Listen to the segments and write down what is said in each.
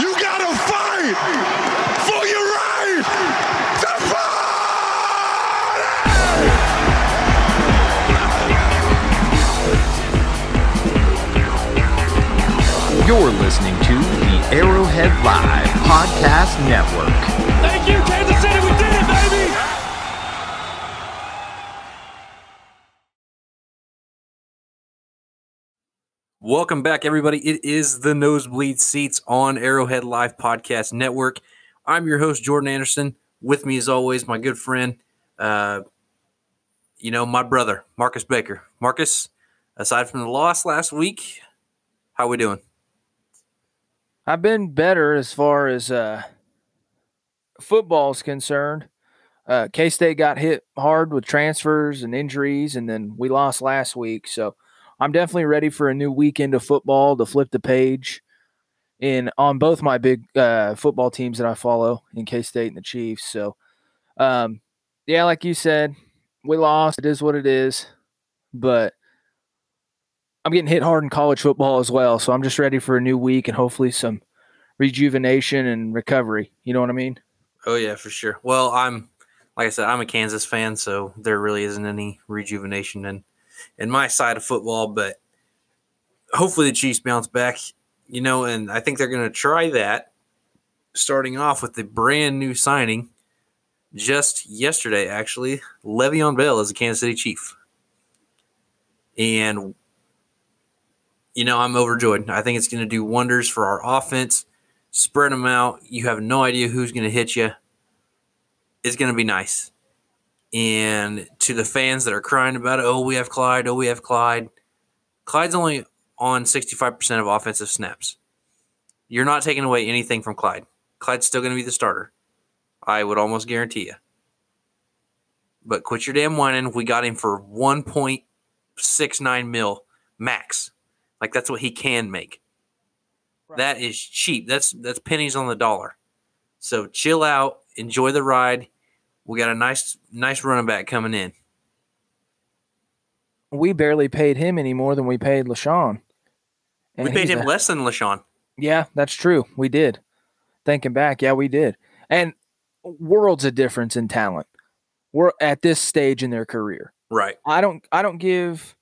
You gotta fight for your right to You're listening to the Arrowhead Live Podcast Network. Welcome back, everybody. It is the Nosebleed Seats on Arrowhead Live Podcast Network. I'm your host, Jordan Anderson. With me, as always, my good friend, uh, you know, my brother, Marcus Baker. Marcus, aside from the loss last week, how are we doing? I've been better as far as uh, football is concerned. Uh, K State got hit hard with transfers and injuries, and then we lost last week. So I'm definitely ready for a new weekend of football to flip the page in on both my big uh, football teams that I follow in K State and the Chiefs. So, um, yeah, like you said, we lost. It is what it is, but I'm getting hit hard in college football as well. So I'm just ready for a new week and hopefully some rejuvenation and recovery. You know what I mean? Oh yeah, for sure. Well, I'm like I said, I'm a Kansas fan, so there really isn't any rejuvenation in in my side of football, but hopefully the Chiefs bounce back, you know, and I think they're going to try that starting off with the brand new signing just yesterday actually. Le'Veon Bell is a Kansas City Chief. And you know, I'm overjoyed. I think it's going to do wonders for our offense. Spread them out. You have no idea who's going to hit you. It's going to be nice. And to the fans that are crying about it, oh, we have Clyde, oh, we have Clyde. Clyde's only on 65% of offensive snaps. You're not taking away anything from Clyde. Clyde's still going to be the starter. I would almost guarantee you. But quit your damn whining. We got him for 1.69 mil max. Like that's what he can make. That is cheap. That's that's pennies on the dollar. So chill out, enjoy the ride. We got a nice nice running back coming in. We barely paid him any more than we paid LeSean. we paid him a, less than LeSean. Yeah, that's true. We did. Thinking back, yeah, we did. And worlds of difference in talent. We're at this stage in their career. Right. I don't I don't give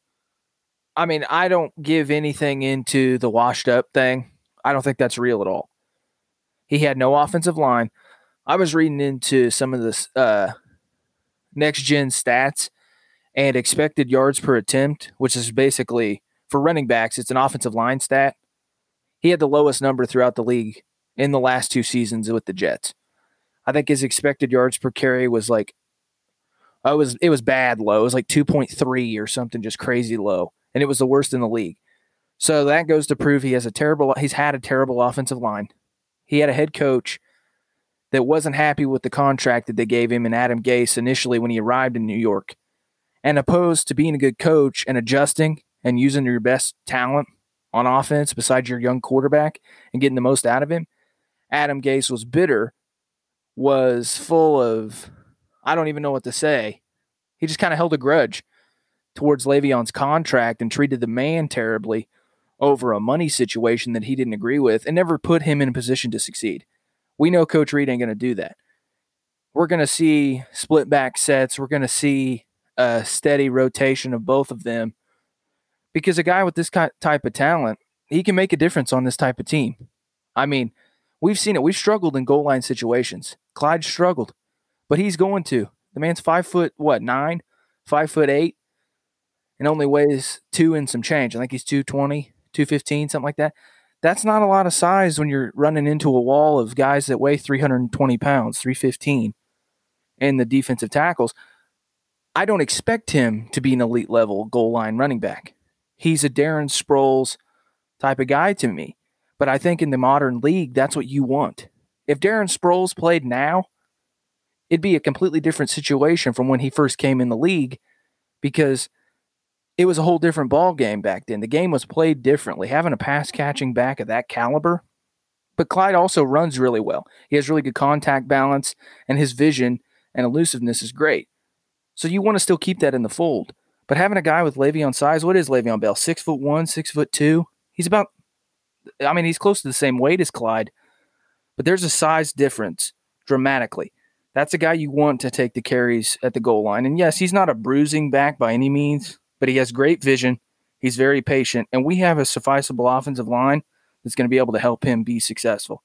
I mean, I don't give anything into the washed up thing. I don't think that's real at all. He had no offensive line. I was reading into some of the uh, next gen stats and expected yards per attempt, which is basically for running backs, it's an offensive line stat. He had the lowest number throughout the league in the last two seasons with the Jets. I think his expected yards per carry was like, oh, it was it was bad low. It was like two point three or something, just crazy low and it was the worst in the league. So that goes to prove he has a terrible he's had a terrible offensive line. He had a head coach that wasn't happy with the contract that they gave him and Adam Gase initially when he arrived in New York. And opposed to being a good coach and adjusting and using your best talent on offense besides your young quarterback and getting the most out of him, Adam Gase was bitter, was full of I don't even know what to say. He just kind of held a grudge towards Le'Veon's contract and treated the man terribly over a money situation that he didn't agree with and never put him in a position to succeed. We know Coach Reid ain't going to do that. We're going to see split back sets. We're going to see a steady rotation of both of them because a guy with this type of talent, he can make a difference on this type of team. I mean, we've seen it. We've struggled in goal line situations. Clyde struggled, but he's going to. The man's five foot, what, nine, five foot eight and only weighs two and some change. I think he's 220, 215, something like that. That's not a lot of size when you're running into a wall of guys that weigh 320 pounds, 315 in the defensive tackles. I don't expect him to be an elite level goal line running back. He's a Darren Sproles type of guy to me. But I think in the modern league, that's what you want. If Darren Sproles played now, it'd be a completely different situation from when he first came in the league because – it was a whole different ball game back then. The game was played differently. Having a pass catching back of that caliber, but Clyde also runs really well. He has really good contact balance, and his vision and elusiveness is great. So you want to still keep that in the fold. But having a guy with Le'Veon size, what is Le'Veon Bell? Six foot one, six foot two. He's about, I mean, he's close to the same weight as Clyde, but there's a size difference dramatically. That's a guy you want to take the carries at the goal line. And yes, he's not a bruising back by any means, but he has great vision. He's very patient, and we have a sufficeable offensive line that's going to be able to help him be successful.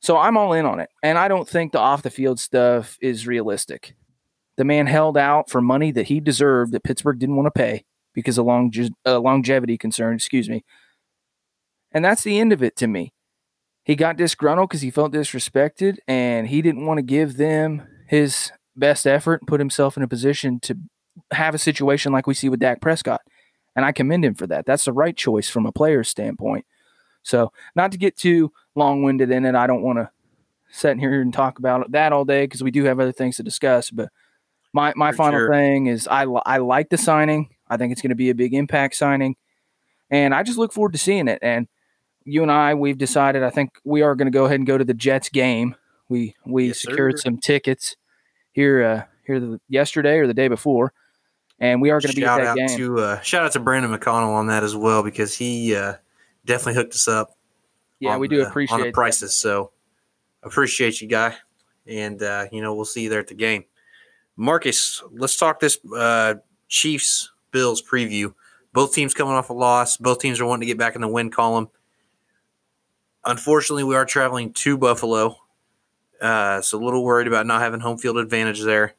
So I'm all in on it. And I don't think the off the field stuff is realistic. The man held out for money that he deserved that Pittsburgh didn't want to pay because of long, uh, longevity concern, excuse me. And that's the end of it to me. He got disgruntled because he felt disrespected and he didn't want to give them his best effort and put himself in a position to have a situation like we see with Dak Prescott. And I commend him for that. That's the right choice from a player's standpoint. So, not to get too long winded in it, I don't want to sit here and talk about that all day because we do have other things to discuss. But my, my final sure. thing is I, I like the signing. I think it's going to be a big impact signing. And I just look forward to seeing it. And you and I, we've decided, I think we are going to go ahead and go to the Jets game. We we yes, secured sir. some tickets here uh, here the, yesterday or the day before, and we are going to be at that game. To, uh, shout out to Brandon McConnell on that as well because he uh, definitely hooked us up. Yeah, we do the, appreciate on the prices. That. So appreciate you, guy, and uh, you know we'll see you there at the game. Marcus, let's talk this uh, Chiefs Bills preview. Both teams coming off a loss. Both teams are wanting to get back in the win column. Unfortunately, we are traveling to Buffalo, uh, so a little worried about not having home field advantage there.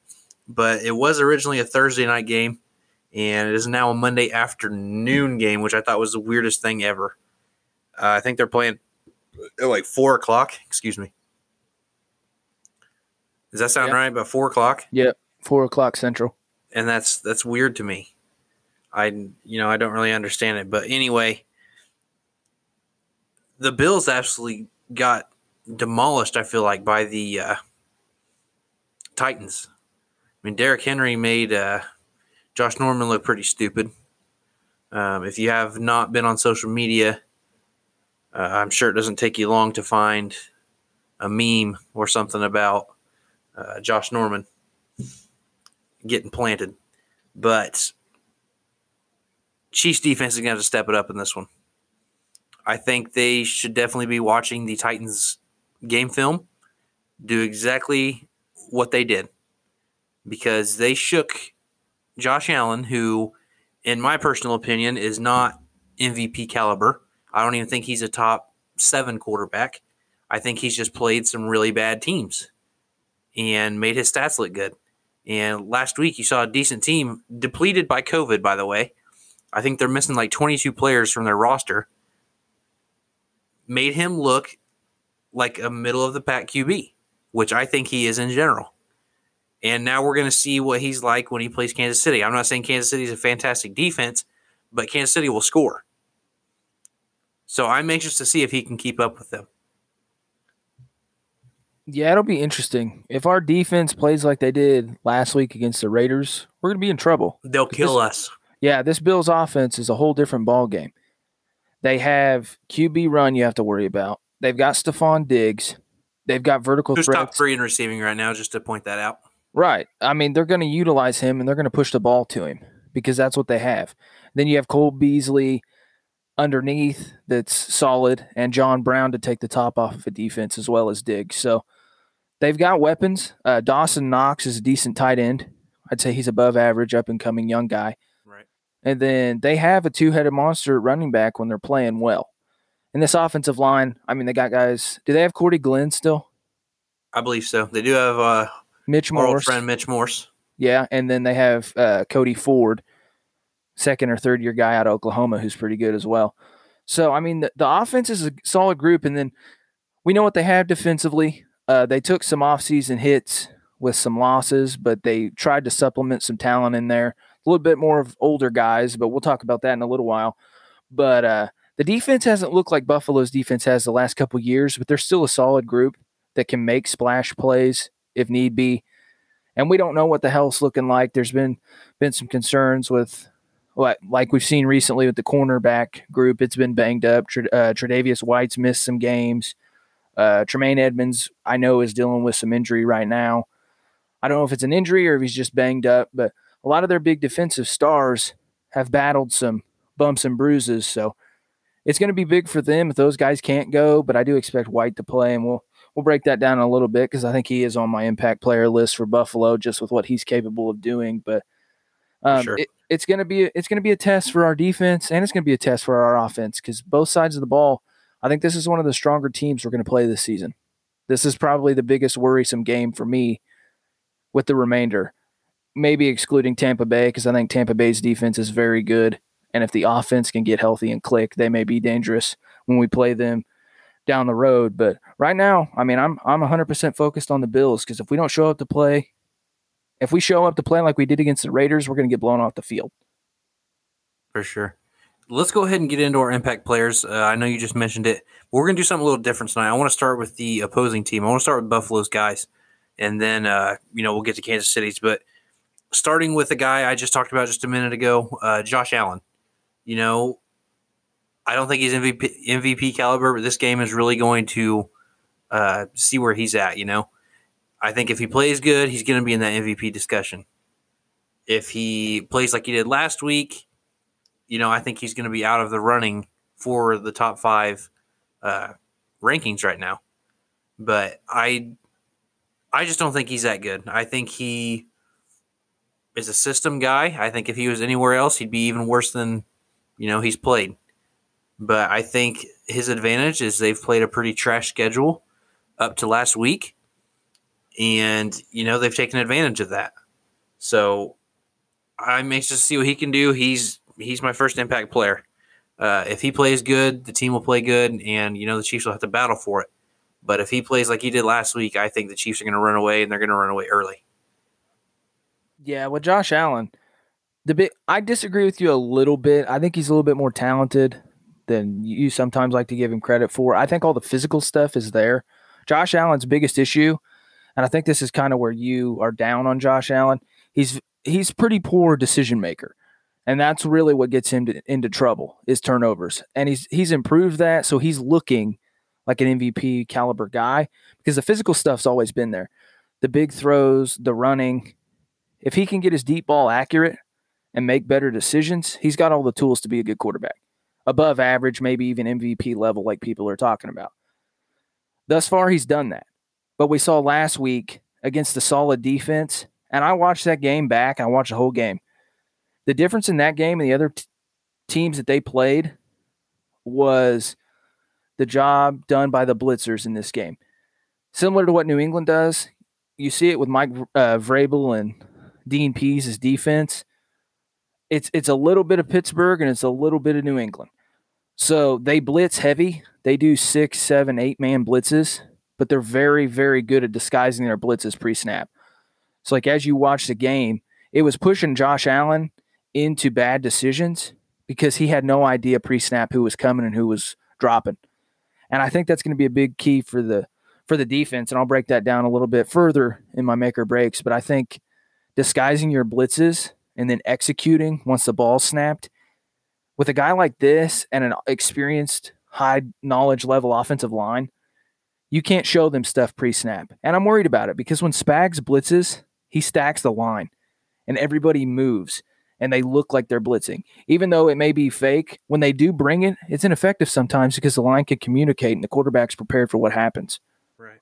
But it was originally a Thursday night game and it is now a Monday afternoon game, which I thought was the weirdest thing ever. Uh, I think they're playing at like four o'clock. Excuse me. Does that sound yep. right? About four o'clock? Yep, four o'clock central. And that's that's weird to me. I you know I don't really understand it, but anyway, the Bills absolutely got demolished. I feel like by the uh, Titans. I mean, Derrick Henry made. Uh, Josh Norman look pretty stupid. Um, if you have not been on social media, uh, I'm sure it doesn't take you long to find a meme or something about uh, Josh Norman getting planted. But Chiefs defense is going to step it up in this one. I think they should definitely be watching the Titans game film, do exactly what they did because they shook Josh Allen, who, in my personal opinion, is not MVP caliber. I don't even think he's a top seven quarterback. I think he's just played some really bad teams and made his stats look good. And last week, you saw a decent team depleted by COVID, by the way. I think they're missing like 22 players from their roster. Made him look like a middle of the pack QB, which I think he is in general. And now we're going to see what he's like when he plays Kansas City. I'm not saying Kansas City is a fantastic defense, but Kansas City will score. So I'm anxious to see if he can keep up with them. Yeah, it'll be interesting. If our defense plays like they did last week against the Raiders, we're going to be in trouble. They'll kill this, us. Yeah, this Bills offense is a whole different ball game. They have QB run you have to worry about. They've got Stefon Diggs. They've got vertical Who's threats. top three in receiving right now, just to point that out. Right. I mean, they're going to utilize him and they're going to push the ball to him because that's what they have. Then you have Cole Beasley underneath that's solid and John Brown to take the top off of a defense as well as Diggs. So they've got weapons. Uh, Dawson Knox is a decent tight end. I'd say he's above average, up and coming young guy. Right. And then they have a two headed monster running back when they're playing well. In this offensive line, I mean, they got guys. Do they have Cordy Glenn still? I believe so. They do have uh, Mitch Morse. Our old friend Mitch Morse. Yeah, and then they have uh, Cody Ford, second or third year guy out of Oklahoma, who's pretty good as well. So I mean, the, the offense is a solid group, and then we know what they have defensively. Uh, they took some offseason hits with some losses, but they tried to supplement some talent in there. A little bit more of older guys, but we'll talk about that in a little while. But uh, the defense hasn't looked like Buffalo's defense has the last couple years, but they're still a solid group that can make splash plays if need be. And we don't know what the health's looking like. There's been been some concerns with what like we've seen recently with the cornerback group. It's been banged up. Uh, Tre'Davious White's missed some games. Uh, Tremaine Edmunds, I know, is dealing with some injury right now. I don't know if it's an injury or if he's just banged up, but a lot of their big defensive stars have battled some bumps and bruises. So it's going to be big for them if those guys can't go. But I do expect White to play, and we'll we'll break that down a little bit because I think he is on my impact player list for Buffalo just with what he's capable of doing. But um, Sure. it, it's gonna be it's gonna be a test for our defense and it's gonna be a test for our offense because both sides of the ball. I think this is one of the stronger teams we're gonna play this season. This is probably the biggest worrisome game for me with the remainder. Maybe excluding Tampa Bay because I think Tampa Bay's defense is very good, and if the offense can get healthy and click, they may be dangerous when we play them down the road. But right now, I mean, I'm I'm 100% focused on the Bills because if we don't show up to play, if we show up to play like we did against the Raiders, we're going to get blown off the field. For sure. Let's go ahead and get into our impact players. Uh, I know you just mentioned it. We're going to do something a little different tonight. I want to start with the opposing team. I want to start with Buffalo's guys, and then uh, you know we'll get to Kansas City's. But starting with the guy I just talked about just a minute ago, uh, Josh Allen. You know, I don't think he's MVP, MVP caliber, but this game is really going to uh, see where he's at. You know, I think if he plays good, he's going to be in that MVP discussion. If he plays like he did last week, you know, I think he's going to be out of the running for the top five uh, rankings right now. But I, I just don't think he's that good. I think he is a system guy. I think if he was anywhere else, he'd be even worse than, you know, he's played. But I think his advantage is they've played a pretty trash schedule up to last week, and you know they've taken advantage of that. So I'm anxious to see what he can do. He's he's my first impact player. Uh, if he plays good, the team will play good, and you know the Chiefs will have to battle for it. But if he plays like he did last week, I think the Chiefs are going to run away, and they're going to run away early. Yeah, with Josh Allen, the bit I disagree with you a little bit. I think he's a little bit more talented than you sometimes like to give him credit for. I think all the physical stuff is there. Josh Allen's biggest issue, and I think this is kind of where you are down on Josh Allen. He's he's pretty poor decision maker. And that's really what gets him to, into trouble is turnovers. And he's he's improved that, so he's looking like an MVP caliber guy because the physical stuff's always been there. The big throws, the running, if he can get his deep ball accurate and make better decisions, he's got all the tools to be a good quarterback. Above average, maybe even MVP level, like people are talking about. Thus far, he's done that. But we saw last week against the solid defense, and I watched that game back. I watched the whole game. The difference in that game and the other t- teams that they played was the job done by the blitzers in this game. Similar to what New England does, you see it with Mike uh, Vrabel and Dean Pees' defense. It's it's a little bit of Pittsburgh and it's a little bit of New England. So they blitz heavy. They do six, seven, eight man blitzes, but they're very, very good at disguising their blitzes pre-snap. So like as you watch the game, it was pushing Josh Allen into bad decisions because he had no idea pre-snap who was coming and who was dropping. And I think that's going to be a big key for the for the defense. And I'll break that down a little bit further in my make or breaks. But I think disguising your blitzes and then executing once the ball's snapped with a guy like this and an experienced high knowledge level offensive line, you can't show them stuff pre-snap. And I'm worried about it because when Spags blitzes, he stacks the line and everybody moves and they look like they're blitzing. Even though it may be fake, when they do bring it, it's ineffective sometimes because the line can communicate and the quarterback's prepared for what happens. Right.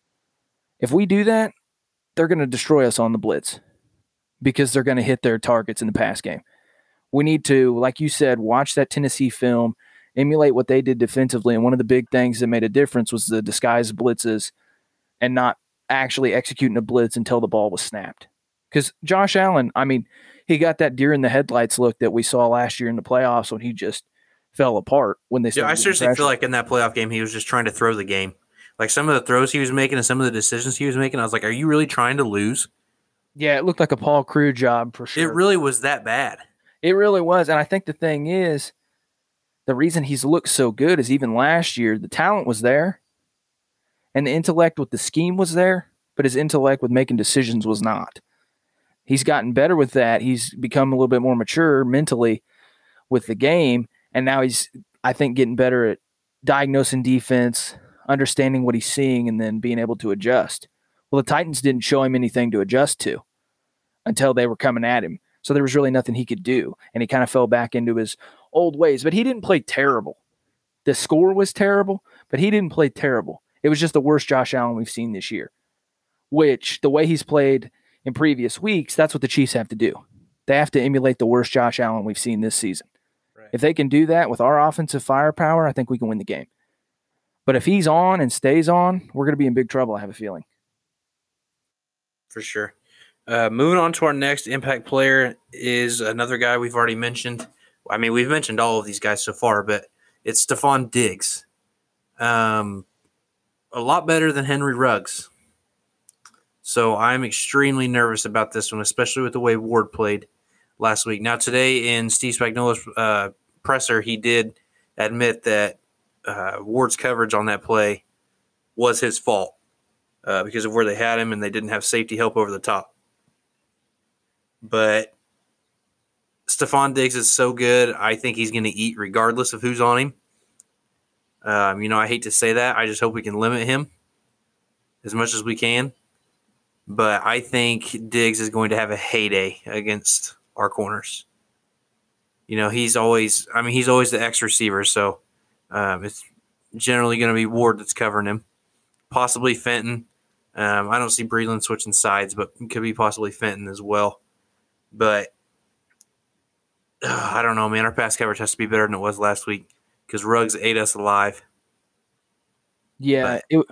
If we do that, they're going to destroy us on the blitz because they're going to hit their targets in the pass game. We need to, like you said, watch that Tennessee film, emulate what they did defensively. And one of the big things that made a difference was the disguised blitzes and not actually executing a blitz until the ball was snapped. Because Josh Allen, I mean, he got that deer in the headlights look that we saw last year in the playoffs when he just fell apart when they Yeah, I seriously feel like in that playoff game, he was just trying to throw the game. Like some of the throws he was making and some of the decisions he was making, I was like, "Are you really trying to lose?" yeah, it looked like a Paul Crewe job for sure. It really was that bad. It really was. And I think the thing is, the reason he's looked so good is even last year, the talent was there and the intellect with the scheme was there, but his intellect with making decisions was not. He's gotten better with that. He's become a little bit more mature mentally with the game. And now he's, I think, getting better at diagnosing defense, understanding what he's seeing, and then being able to adjust. Well, the Titans didn't show him anything to adjust to until they were coming at him. So there was really nothing he could do. And he kind of fell back into his old ways. But he didn't play terrible. The score was terrible, but he didn't play terrible. It was just the worst Josh Allen we've seen this year. Which the way he's played in previous weeks, that's what the Chiefs have to do. They have to emulate the worst Josh Allen we've seen this season. Right. If they can do that with our offensive firepower, I think we can win the game. But if he's on and stays on, we're going to be in big trouble, I have a feeling. for sure. Uh, moving on to our next impact player is another guy we've already mentioned. I mean, we've mentioned all of these guys so far, but it's Stefon Diggs. Um, a lot better than Henry Ruggs. So I'm extremely nervous about this one, especially with the way Ward played last week. Now, today in Steve Spagnuolo's uh, presser, he did admit that uh, Ward's coverage on that play was his fault uh, because of where they had him and they didn't have safety help over the top. But Stefon Diggs is so good. I think he's going to eat regardless of who's on him. Um, you know, I hate to say that. I just hope we can limit him as much as we can. But I think Diggs is going to have a heyday against our corners. You know, he's always, I mean, he's always the X receiver. So um, it's generally going to be Ward that's covering him, possibly Fenton. Um, I don't see Breeland switching sides, but could be possibly Fenton as well. But uh, I don't know, man. Our pass coverage has to be better than it was last week because Ruggs ate us alive. Yeah, it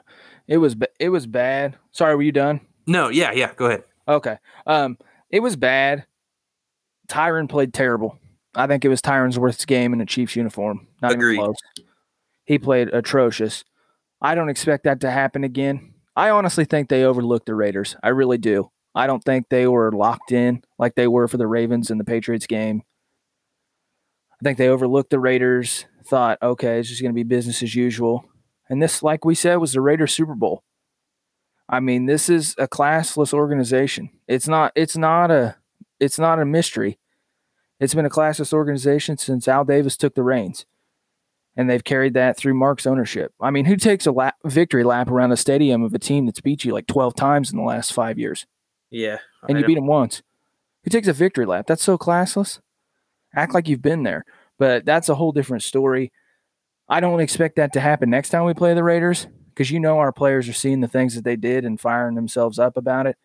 it was it was bad. Sorry, were you done? No, yeah, yeah. Go ahead. Okay. Um, it was bad. Tyrann played terrible. I think it was Tyrann's worst game in a Chiefs uniform. Not Agreed. even close. He played atrocious. I don't expect that to happen again. I honestly think they overlooked the Raiders. I really do. I don't think they were locked in like they were for the Ravens and the Patriots game. I think they overlooked the Raiders, thought, okay, it's just going to be business as usual. And this, like we said, was the Raiders Super Bowl. I mean, this is a classless organization. It's not it's not a it's not a mystery. It's been a classless organization since Al Davis took the reins. And they've carried that through Mark's ownership. I mean, who takes a lap, victory lap around a stadium of a team that's beat you like 12 times in the last 5 years Yeah. and I you know. beat them once? Who takes a victory lap? That's so classless. Act like you've been there. But that's a whole different story. I don't expect that to happen next time we play the Raiders because you know our players are seeing the things that they did and firing themselves up about it.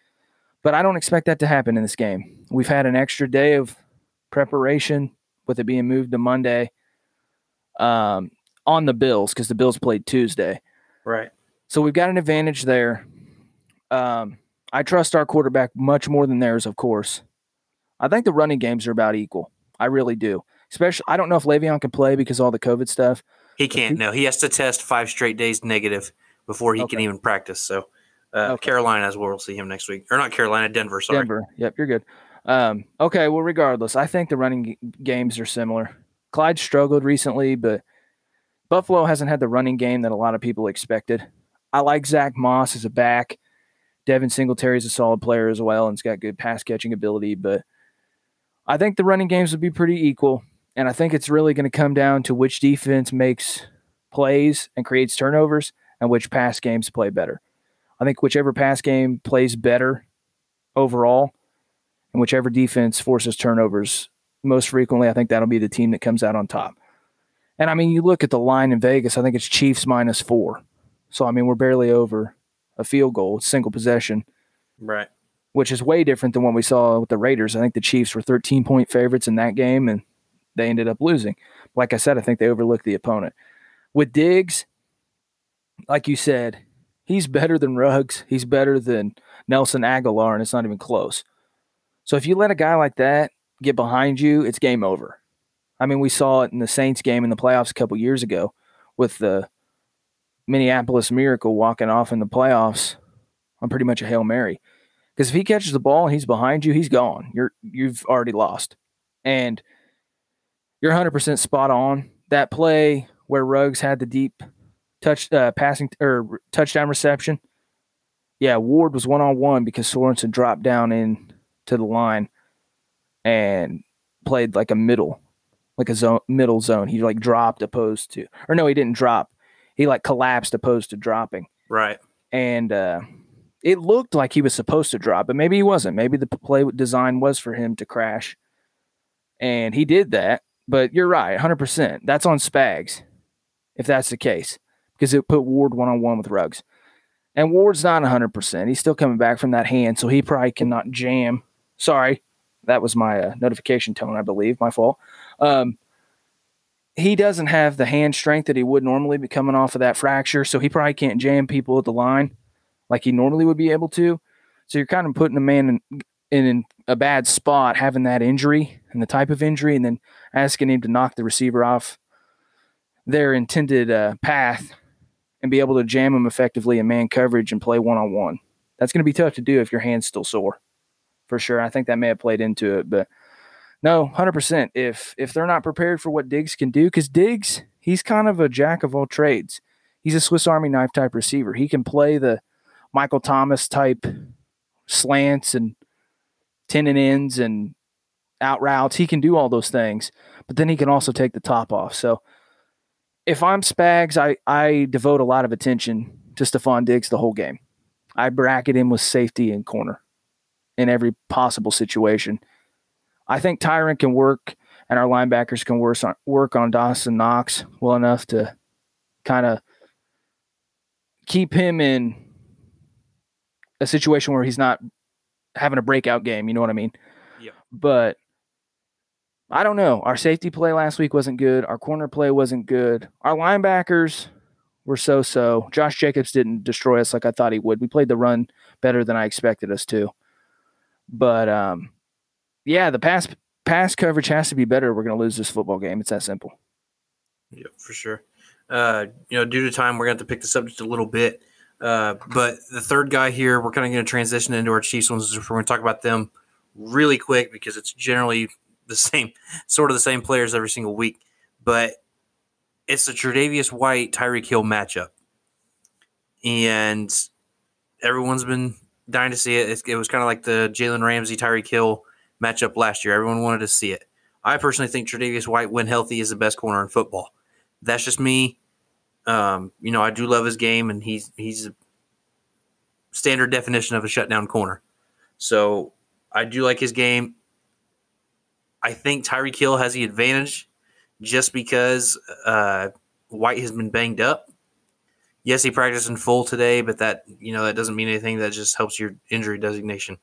But I don't expect that to happen in this game. We've had an extra day of preparation with it being moved to Monday um, on the Bills because the Bills played Tuesday. Right. So we've got an advantage there. Um, I trust our quarterback much more than theirs, of course. I think the running games are about equal. I really do. Especially, I don't know if Le'Veon can play because of all the COVID stuff. He can't. No, he has to test five straight days negative before he can even practice. So, uh, Okay. Carolina as well. We'll see him next week, or not Carolina, Denver. Sorry. Denver. Yep, you're good. Um, okay, well, regardless, I think the running g- games are similar. Clyde struggled recently, but Buffalo hasn't had the running game that a lot of people expected. I like Zach Moss as a back. Devin Singletary is a solid player as well and has got good pass catching ability, but I think the running games will be pretty equal. And I think it's really going to come down to which defense makes plays and creates turnovers and which pass games play better. I think whichever pass game plays better overall and whichever defense forces turnovers most frequently, I think that'll be the team that comes out on top. And I mean, you look at the line in Vegas, I think it's Chiefs minus four. So, I mean, we're barely over a field goal, single possession, Right. which is way different than what we saw with the Raiders. I think the Chiefs were 13 point favorites in that game and they ended up losing. Like I said, I think they overlooked the opponent. With Diggs, like you said, he's better than Ruggs. He's better than Nelson Agholor, and it's not even close. So if you let a guy like that get behind you, it's game over. I mean, we saw it in the Saints game in the playoffs a couple years ago with the Minneapolis Miracle walking off in the playoffs on pretty much a Hail Mary. Because if he catches the ball and he's behind you, he's gone. You're you've already lost. And you're 100% spot on. That play where Ruggs had the deep touch uh, passing or touchdown reception. Yeah, Ward was one on one because Sorensen dropped down in to the line and played like a middle, like a zone middle zone. He like dropped opposed to, or no, he didn't drop. He like collapsed opposed to dropping, Right. and uh, it looked like he was supposed to drop, but maybe he wasn't. Maybe the play design was for him to crash, and he did that. But you're right, 100. percent That's on Spags, if that's the case because it put Ward one on one with Ruggs. And Ward's not 100%. He's still coming back from that hand, so he probably cannot jam. Sorry, that was my uh, notification tone, I believe. My fault. Um, he doesn't have the hand strength that he would normally be coming off of that fracture, so he probably can't jam people at the line like he normally would be able to. So you're kind of putting a man in, in a bad spot having that injury and the type of injury, and then asking him to knock the receiver off their intended uh, path and be able to jam him effectively in man coverage and play one on one. That's going to be tough to do if your hand's still sore, for sure. I think that may have played into it, but no, hundred percent. If if they're not prepared for what Diggs can do, because Diggs, he's kind of a jack of all trades. He's a Swiss Army knife type receiver. He can play the Michael Thomas type slants and ten and ends and out routes. He can do all those things, but then he can also take the top off. So if I'm Spags, I, I devote a lot of attention to Stefon Diggs the whole game. I bracket him with safety and corner in every possible situation. I think Tyrann can work and our linebackers can work on, work on Dawson Knox well enough to kind of keep him in a situation where he's not having a breakout game. You know what I mean? Yeah. But I don't know. Our safety play last week wasn't good. Our corner play wasn't good. Our linebackers were so so. Josh Jacobs didn't destroy us like I thought he would. We played the run better than I expected us to. But um, yeah, the pass pass coverage has to be better. We're going to lose this football game. It's that simple. Yeah, for sure. Uh, you know, due to time, we're going to have to pick the subject a little bit. Uh, but the third guy here, we're kind of going to transition into our Chiefs ones. We're going to talk about them really quick because it's generally the same, sort of the same players every single week. But it's the Tre'Davious White Tyreek Hill matchup, and everyone's been dying to see it. It, it was kind of like the Jalen Ramsey Tyreek Hill matchup last year. Everyone wanted to see it. I personally think Tre'Davious White, when healthy, is the best corner in football. That's just me. Um, you know, I do love his game, and he's he's a standard definition of a shutdown corner. So I do like his game. I think Tyreek Hill has the advantage just because uh, White has been banged up. Yes, he practiced in full today, but that you know that doesn't mean anything. That just helps your injury designation.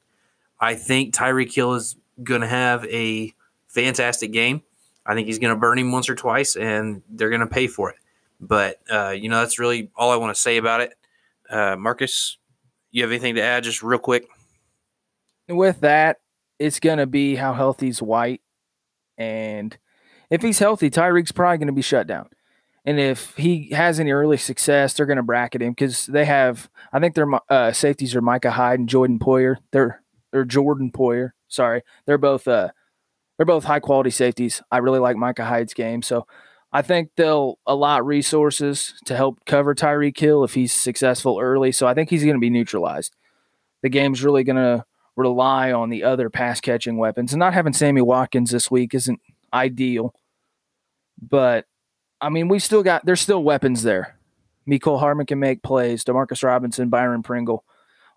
I think Tyreek Hill is going to have a fantastic game. I think he's going to burn him once or twice, and they're going to pay for it. But uh, you know that's really all I want to say about it. Uh, Marcus, you have anything to add, just real quick? With that, it's going to be how healthy's White and if he's healthy, Tyreek's probably going to be shut down. And if he has any early success, they're going to bracket him because they have, I think their uh, safeties are Micah Hyde and Jordan Poyer. They're or Jordan Poyer. Sorry, they're both uh, they're both high quality safeties. I really like Micah Hyde's game, so I think they'll allot resources to help cover Tyreek Hill if he's successful early. So I think he's going to be neutralized. The game's really going to rely on the other pass catching weapons, and not having Sammy Watkins this week isn't ideal. But I mean, we still got there's still weapons there. Mecole Hardman can make plays. Demarcus Robinson, Byron Pringle.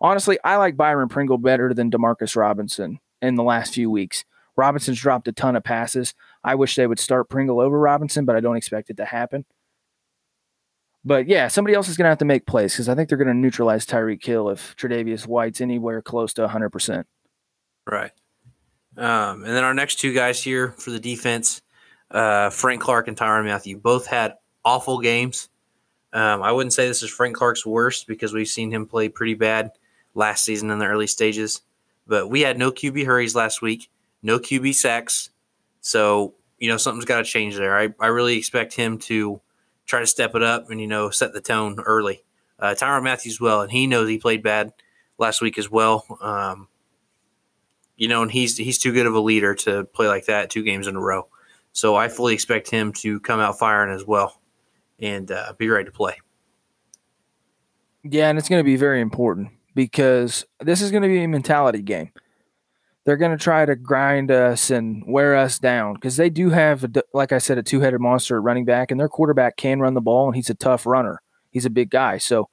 Honestly, I like Byron Pringle better than Demarcus Robinson in the last few weeks. Robinson's dropped a ton of passes. I wish they would start Pringle over Robinson, but I don't expect it to happen. But yeah, somebody else is going to have to make plays because I think they're going to neutralize Tyreek Hill if Tre'Davious White's anywhere close to 100%. Right. Um, and then our next two guys here for the defense, uh, Frank Clark and Tyrann Mathieu, both had awful games. Um, I wouldn't say this is Frank Clark's worst because we've seen him play pretty bad last season in the early stages. But we had no QB hurries last week, no QB sacks. So, you know, something's got to change there. I, I really expect him to try to step it up and, you know, set the tone early. Uh, Tyrann Mathieu's well, and he knows he played bad last week as well. Um, you know, and he's he's too good of a leader to play like that two games in a row. So I fully expect him to come out firing as well and uh, be ready to play. Yeah, and it's going to be very important because this is going to be a mentality game. They're going to try to grind us and wear us down because they do have, a, like I said, a two headed monster at running back, and their quarterback can run the ball, and he's a tough runner. He's a big guy. So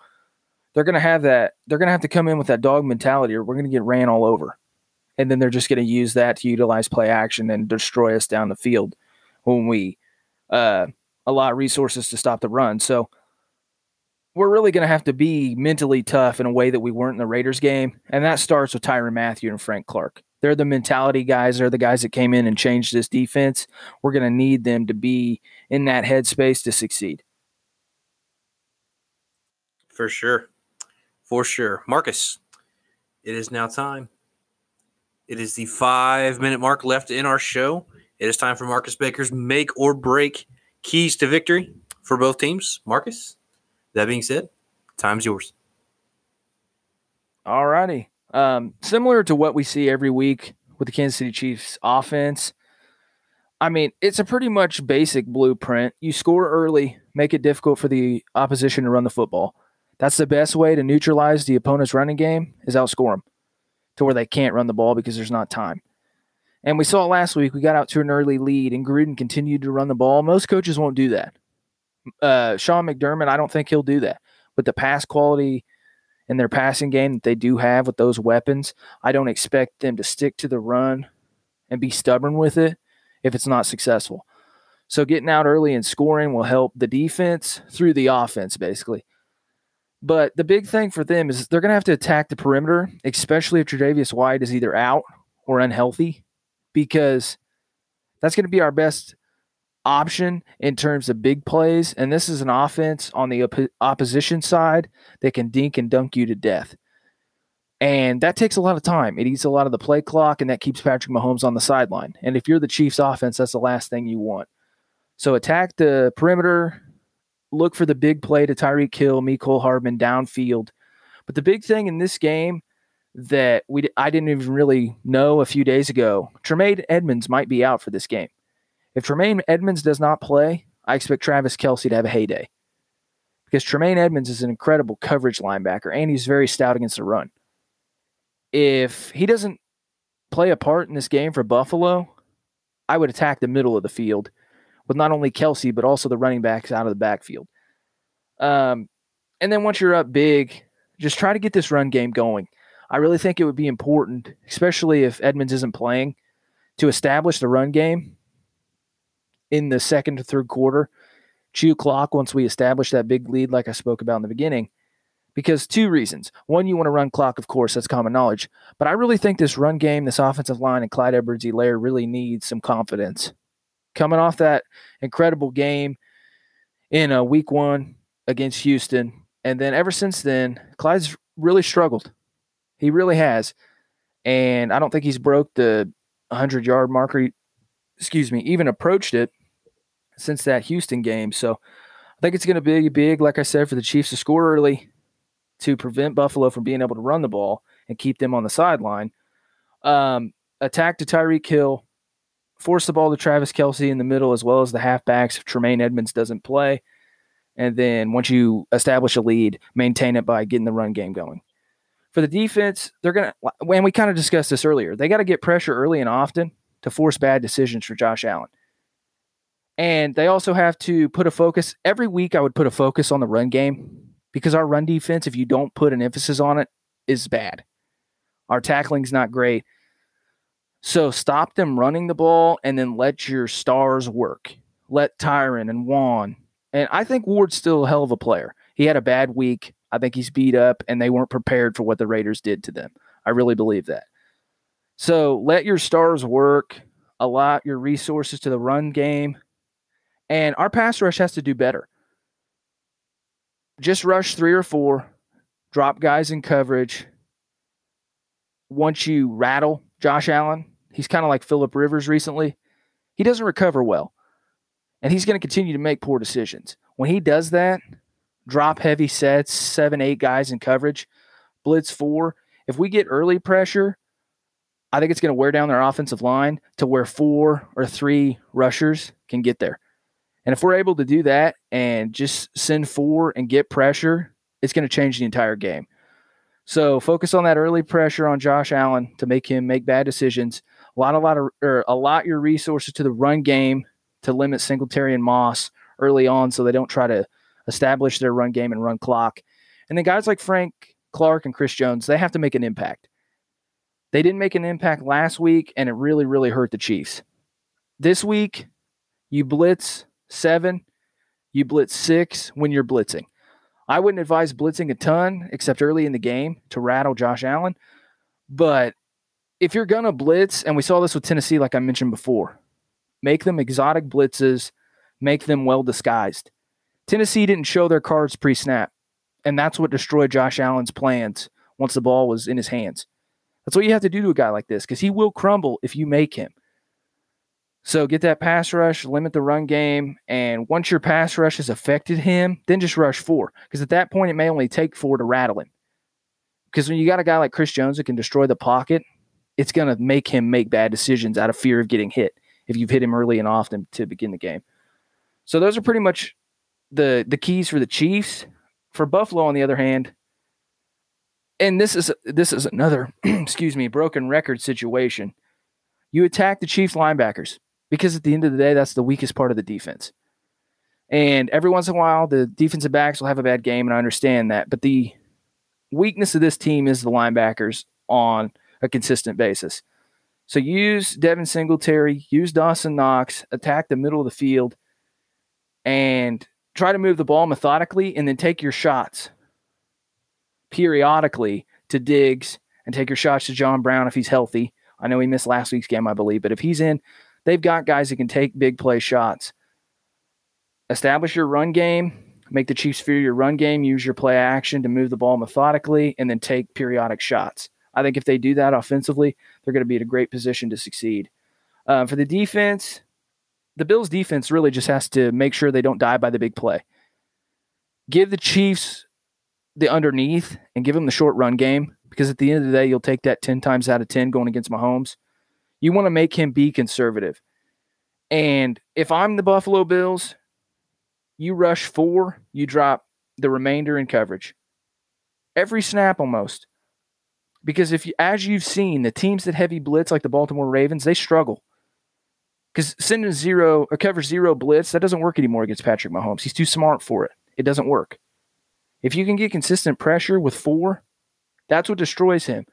they're going to have that. They're going to have to come in with that dog mentality, or we're going to get ran all over and then they're just going to use that to utilize play action and destroy us down the field when we uh, allot resources to stop the run. So we're really going to have to be mentally tough in a way that we weren't in the Raiders game. And that starts with Tyrann Mathieu and Frank Clark. They're the mentality guys. They're the guys that came in and changed this defense. We're going to need them to be in that headspace to succeed. For sure. For sure. Marcus, it is now time. It is the five minute mark left in our show. It is time for Marcus Baker's make or break keys to victory for both teams. Marcus, that being said, time's yours. All righty. Um, similar to what we see every week with the Kansas City Chiefs offense, I mean, it's a pretty much basic blueprint. You score early, make it difficult for the opposition to run the football. That's the best way to neutralize the opponent's running game is outscore them to where they can't run the ball because there's not time. And we saw last week, we got out to an early lead and Gruden continued to run the ball. Most coaches won't do that. Uh, Sean McDermott, I don't think he'll do that. With the pass quality in their passing game that they do have with those weapons, I don't expect them to stick to the run and be stubborn with it if it's not successful. So getting out early and scoring will help the defense through the offense, basically. But the big thing for them is they're going to have to attack the perimeter, especially if Tre'Davious White is either out or unhealthy, because that's going to be our best option in terms of big plays. And this is an offense on the op- opposition side that can dink and dunk you to death. And that takes a lot of time. It eats a lot of the play clock, and that keeps Patrick Mahomes on the sideline. And if you're the Chiefs offense, that's the last thing you want. So attack the perimeter, look for the big play to Tyreek Hill, Mecole Hardman downfield. But the big thing in this game that we I didn't even really know a few days ago, Tremaine Edmunds might be out for this game. If Tremaine Edmunds does not play, I expect Travis Kelce to have a heyday. Because Tremaine Edmunds is an incredible coverage linebacker and he's very stout against the run. If he doesn't play a part in this game for Buffalo, I would attack the middle of the field with not only Kelce, but also the running backs out of the backfield. Um, and then once you're up big, just try to get this run game going. I really think it would be important, especially if Edmunds isn't playing, to establish the run game in the second to third quarter. Chew clock once we establish that big lead, like I spoke about in the beginning. Because two reasons. One, you want to run clock, of course, that's common knowledge. But I really think this run game, this offensive line, and Clyde Edwards Helaire really needs some confidence coming off that incredible game in a uh, week one against Houston. And then ever since then, Clyde's really struggled. He really has. And I don't think he's broke the 100 yard marker, excuse me, even approached it since that Houston game. So I think it's going to be big, like I said, for the Chiefs to score early to prevent Buffalo from being able to run the ball and keep them on the sideline. Um, attack to Tyreek Hill, force the ball to Travis Kelce in the middle as well as the halfbacks if Tremaine Edmunds doesn't play. And then once you establish a lead, maintain it by getting the run game going. For the defense, they're going to, and we kind of discussed this earlier, they got to get pressure early and often to force bad decisions for Josh Allen. And they also have to put a focus. Every week, I would put a focus on the run game because our run defense, if you don't put an emphasis on it, is bad. Our tackling's not great. So stop them running the ball and then let your stars work. Let Tyrann and Juan. And I think Ward's still a hell of a player. He had a bad week. I think he's beat up and they weren't prepared for what the Raiders did to them. I really believe that. So let your stars work, allot your resources to the run game. And our pass rush has to do better. Just rush three or four, drop guys in coverage. Once you rattle Josh Allen. He's kind of like Philip Rivers recently. He doesn't recover well, and he's going to continue to make poor decisions. When he does that, drop heavy sets, seven, eight guys in coverage, blitz four. If we get early pressure, I think it's going to wear down their offensive line to where four or three rushers can get there. And if we're able to do that and just send four and get pressure, it's going to change the entire game. So focus on that early pressure on Josh Allen to make him make bad decisions. A lot, a lot of, or allot your resources to the run game to limit Singletary and Moss early on, so they don't try to establish their run game and run clock. And then guys like Frank Clark and Chris Jones, they have to make an impact. They didn't make an impact last week, and it really, really hurt the Chiefs. This week, you blitz seven, you blitz six when you're blitzing. I wouldn't advise blitzing a ton except early in the game to rattle Josh Allen. But if you're going to blitz, and we saw this with Tennessee, like I mentioned before, make them exotic blitzes, make them well disguised. Tennessee didn't show their cards pre snap, and that's what destroyed Josh Allen's plans once the ball was in his hands. That's what you have to do to a guy like this because he will crumble if you make him. So get that pass rush, limit the run game, and once your pass rush has affected him, then just rush four. Because at that point, it may only take four to rattle him. Because when you got a guy like Chris Jones that can destroy the pocket, it's going to make him make bad decisions out of fear of getting hit if you've hit him early and often to begin the game. So those are pretty much the the keys for the Chiefs. For Buffalo, on the other hand, and this is this is another excuse me broken record situation. You attack the Chiefs linebackers because at the end of the day, that's the weakest part of the defense. And every once in a while, the defensive backs will have a bad game, and I understand that. But the weakness of this team is the linebackers on a consistent basis. So use Devin Singletary, use Dawson Knox, attack the middle of the field, and try to move the ball methodically, and then take your shots periodically to Diggs and take your shots to John Brown if he's healthy. I know he missed last week's game, I believe, but if he's in, They've got guys that can take big play shots. Establish your run game, make the Chiefs fear your run game, use your play action to move the ball methodically, and then take periodic shots. I think if they do that offensively, they're going to be in a great position to succeed. Uh, for the defense, the Bills' defense really just has to make sure they don't die by the big play. Give the Chiefs the underneath and give them the short run game because at the end of the day, you'll take that 10 times out of 10 going against Mahomes. You want to make him be conservative. And if I'm the Buffalo Bills, you rush four, you drop the remainder in coverage. Every snap almost. Because if you, as you've seen, the teams that heavy blitz, like the Baltimore Ravens, they struggle. Because sending zero, a cover zero blitz, that doesn't work anymore against Patrick Mahomes. He's too smart for it. It doesn't work. If you can get consistent pressure with four, that's what destroys him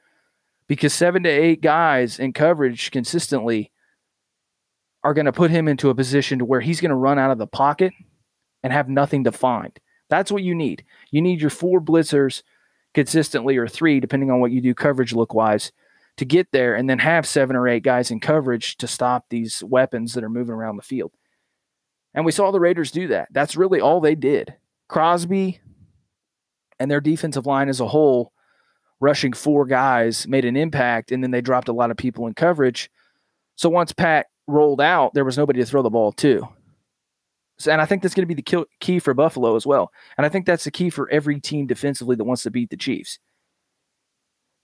because seven to eight guys in coverage consistently are going to put him into a position to where he's going to run out of the pocket and have nothing to find. That's what you need. You need your four blitzers consistently or three, depending on what you do coverage look wise, to get there and then have seven or eight guys in coverage to stop these weapons that are moving around the field. And we saw the Raiders do that. That's really all they did. Crosby and their defensive line as a whole rushing four guys made an impact, and then they dropped a lot of people in coverage. So once Pat rolled out, there was nobody to throw the ball to. So, and I think that's going to be the key for Buffalo as well. And I think that's the key for every team defensively that wants to beat the Chiefs.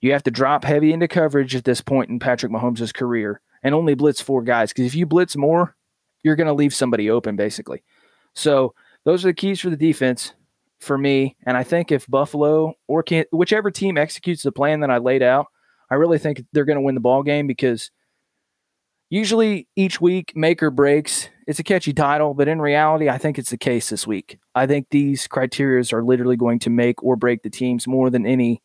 You have to drop heavy into coverage at this point in Patrick Mahomes' career and only blitz four guys. Because if you blitz more, you're going to leave somebody open, basically. So those are the keys for the defense for me. And I think if Buffalo or can, whichever team executes the plan that I laid out, I really think they're going to win the ball game because usually each week make or breaks. It's a catchy title, but in reality, I think it's the case this week. I think these criterias are literally going to make or break the teams more than any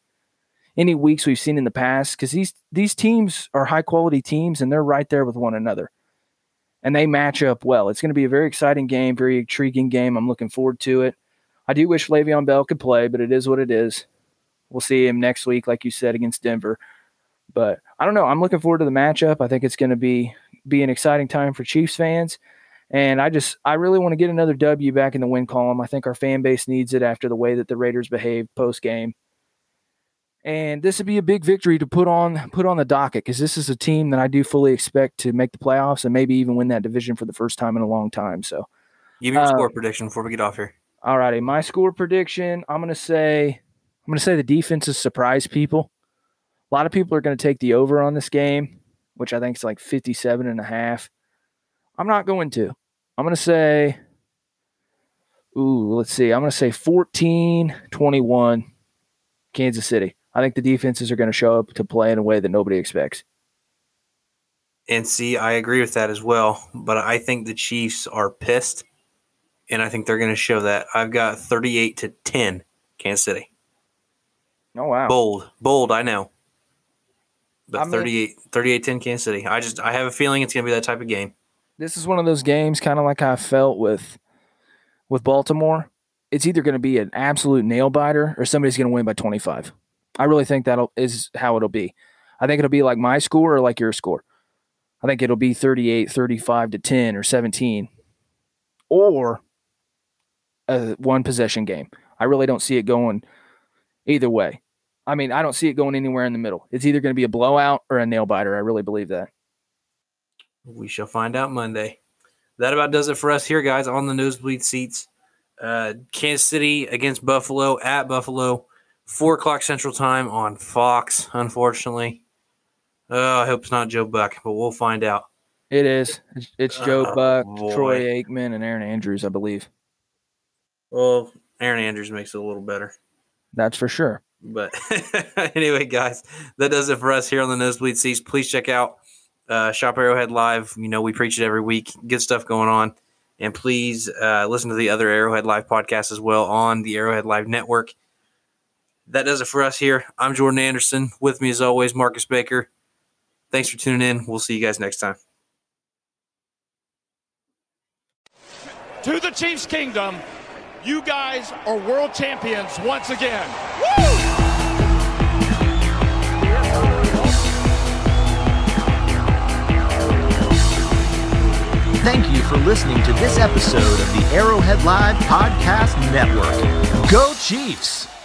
any weeks we've seen in the past because these these teams are high quality teams and they're right there with one another and they match up well. It's going to be a very exciting game, very intriguing game. I'm looking forward to it. I do wish Le'Veon Bell could play, but it is what it is. We'll see him next week, like you said, against Denver. But I don't know. I'm looking forward to the matchup. I think it's going to be be an exciting time for Chiefs fans. And I just I really want to get another W back in the win column. I think our fan base needs it after the way that the Raiders behaved post game. And this would be a big victory to put on put on the docket because this is a team that I do fully expect to make the playoffs and maybe even win that division for the first time in a long time. So, give me your uh, score prediction before we get off here. All righty, my score prediction. I'm gonna say I'm gonna say the defense has surprised people. A lot of people are gonna take the over on this game, which I think is like 57 and a half. I'm not going to. I'm gonna say, ooh, let's see. I'm gonna say 14, 21, Kansas City. I think the defenses are gonna show up to play in a way that nobody expects. And see, I agree with that as well. But I think the Chiefs are pissed and I think they're going to show that. I've got 38 to 10 Kansas City. Oh wow. Bold. Bold, I know. But I mean- 38 38 10 Kansas City. I just I have a feeling it's going to be that type of game. This is one of those games kind of like I felt with with Baltimore it's either going to be an absolute nail biter or somebody's going to win by 25. I really think that is how it'll be. I think it'll be like my score or like your score. I think it'll be 38, 35 to 10 or 17 or a one possession game. I really don't see it going either way. I mean, I don't see it going anywhere in the middle. It's either going to be a blowout or a nail biter. I really believe that. We shall find out Monday. That about does it for us here, guys, on the nosebleed seats. Uh, Kansas City against Buffalo at Buffalo, four o'clock Central Time on Fox. Unfortunately, oh, I hope it's not Joe Buck, but we'll find out. It is. It's, Joe Oh, Buck, boy. Troy Aikman, and Erin Andrews, I believe. Well, Erin Andrews makes it a little better. That's for sure. But anyway, guys, that does it for us here on the Nosebleed Seats. Please check out uh, Shop Arrowhead Live. You know, we preach it every week. Good stuff going on. And please uh, listen to the other Arrowhead Live podcast as well on the Arrowhead Live Network. That does it for us here. I'm Jordan Anderson. With me, as always, Marcus Baker. Thanks for tuning in. We'll see you guys next time. To the Chiefs Kingdom, you guys are world champions once again. Thank you for listening to this episode of the Arrowhead Live Podcast Network. Go Chiefs!